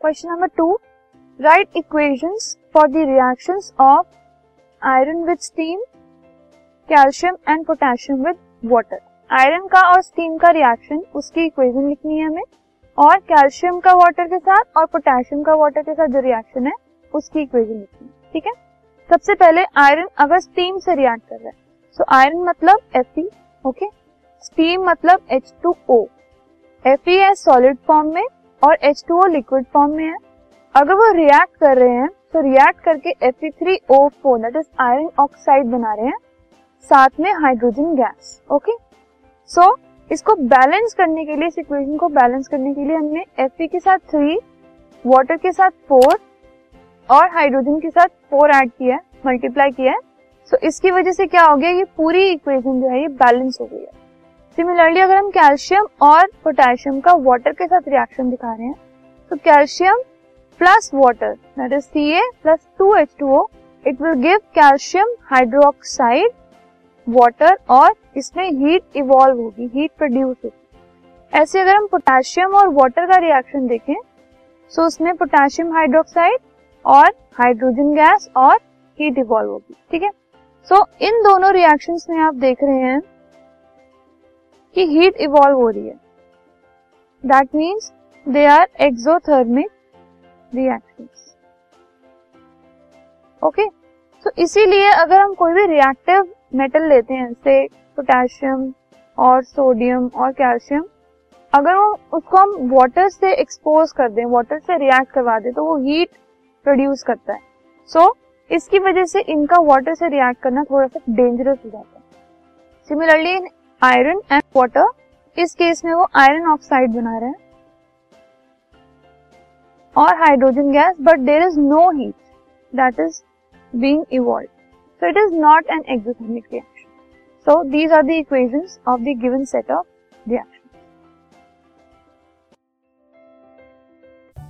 Question number two write equations for the reactions of iron with steam calcium and potassium with water iron का और steam का reaction उसकी equation लिखनी है हमें। और कैल्शियम का वाटर के साथ और पोटेशियम का वाटर के साथ जो रिएक्शन है, उसकी इक्वेशन लिखनी है। ठीक है? सबसे पहले आयरन अगर स्टीम से रिएक्ट कर रहा है सो आयरन मतलब एफ़ ओके स्टीम मतलब H two O F solid form में और H two O liquid form में है। अगर वो रिएक्ट कर रहे हैं तो रिएक्ट करके F three O is iron oxide बना रहे हैं साथ में हाइड्रोजन गैस ओके सो इसको बैलेंस करने के लिए इस इक्वेशन को बैलेंस करने के लिए हमने एफ़ के साथ थ्री वाटर के साथ फोर और हाइड्रोजन के साथ फोर ऐड किया है मल्टीप्लाई किया है। सो so, इसकी वजह से क्या हो गया? ये पूरी इक्वेशन जो है ये बैलेंस हो गई है। सिमिलरली अगर हम कैल्शियम और पोटेशियम का वाटर के साथ रिएक्शन दिखा रहे हैं तो calcium plus water that is C A plus two H two O it will give calcium hydroxide water और इसमें हीट इवॉल्व होगी हीट प्रोड्यूस होगी। ऐसे अगर हम पोटेशियम और वाटर का रिएक्शन देखें सो उसमें पोटेशियम हाइड्रोक्साइड और हाइड्रोजन गैस और हीट इवॉल्व होगी, ठीक है? सो इन दोनों रिएक्शंस में आप देख रहे हैं कि हीट इवॉल्व हो रही है। That means they are exothermic reactions okay तो इसीलिए अगर हम कोई भी रिएक्टिव मेटल लेते हैं जैसे पोटेशियम और सोडियम और कैल्शियम अगर वो उसको हम वाटर से एक्सपोज कर दें वाटर से रिएक्ट करवा दें तो वो हीट प्रोड्यूस करता है। सो so, इसकी वजह से इनका वाटर से रिएक्ट करना थोड़ा सा डेंजरस हो जाता है। Similarly in iron and water इस केस में वो आयरन ऑक्साइड बना रहे हैं। और hydrogen gas but there is no heat that is being evolve so it is not an exothermic reaction so these are the equations of the given set of reaction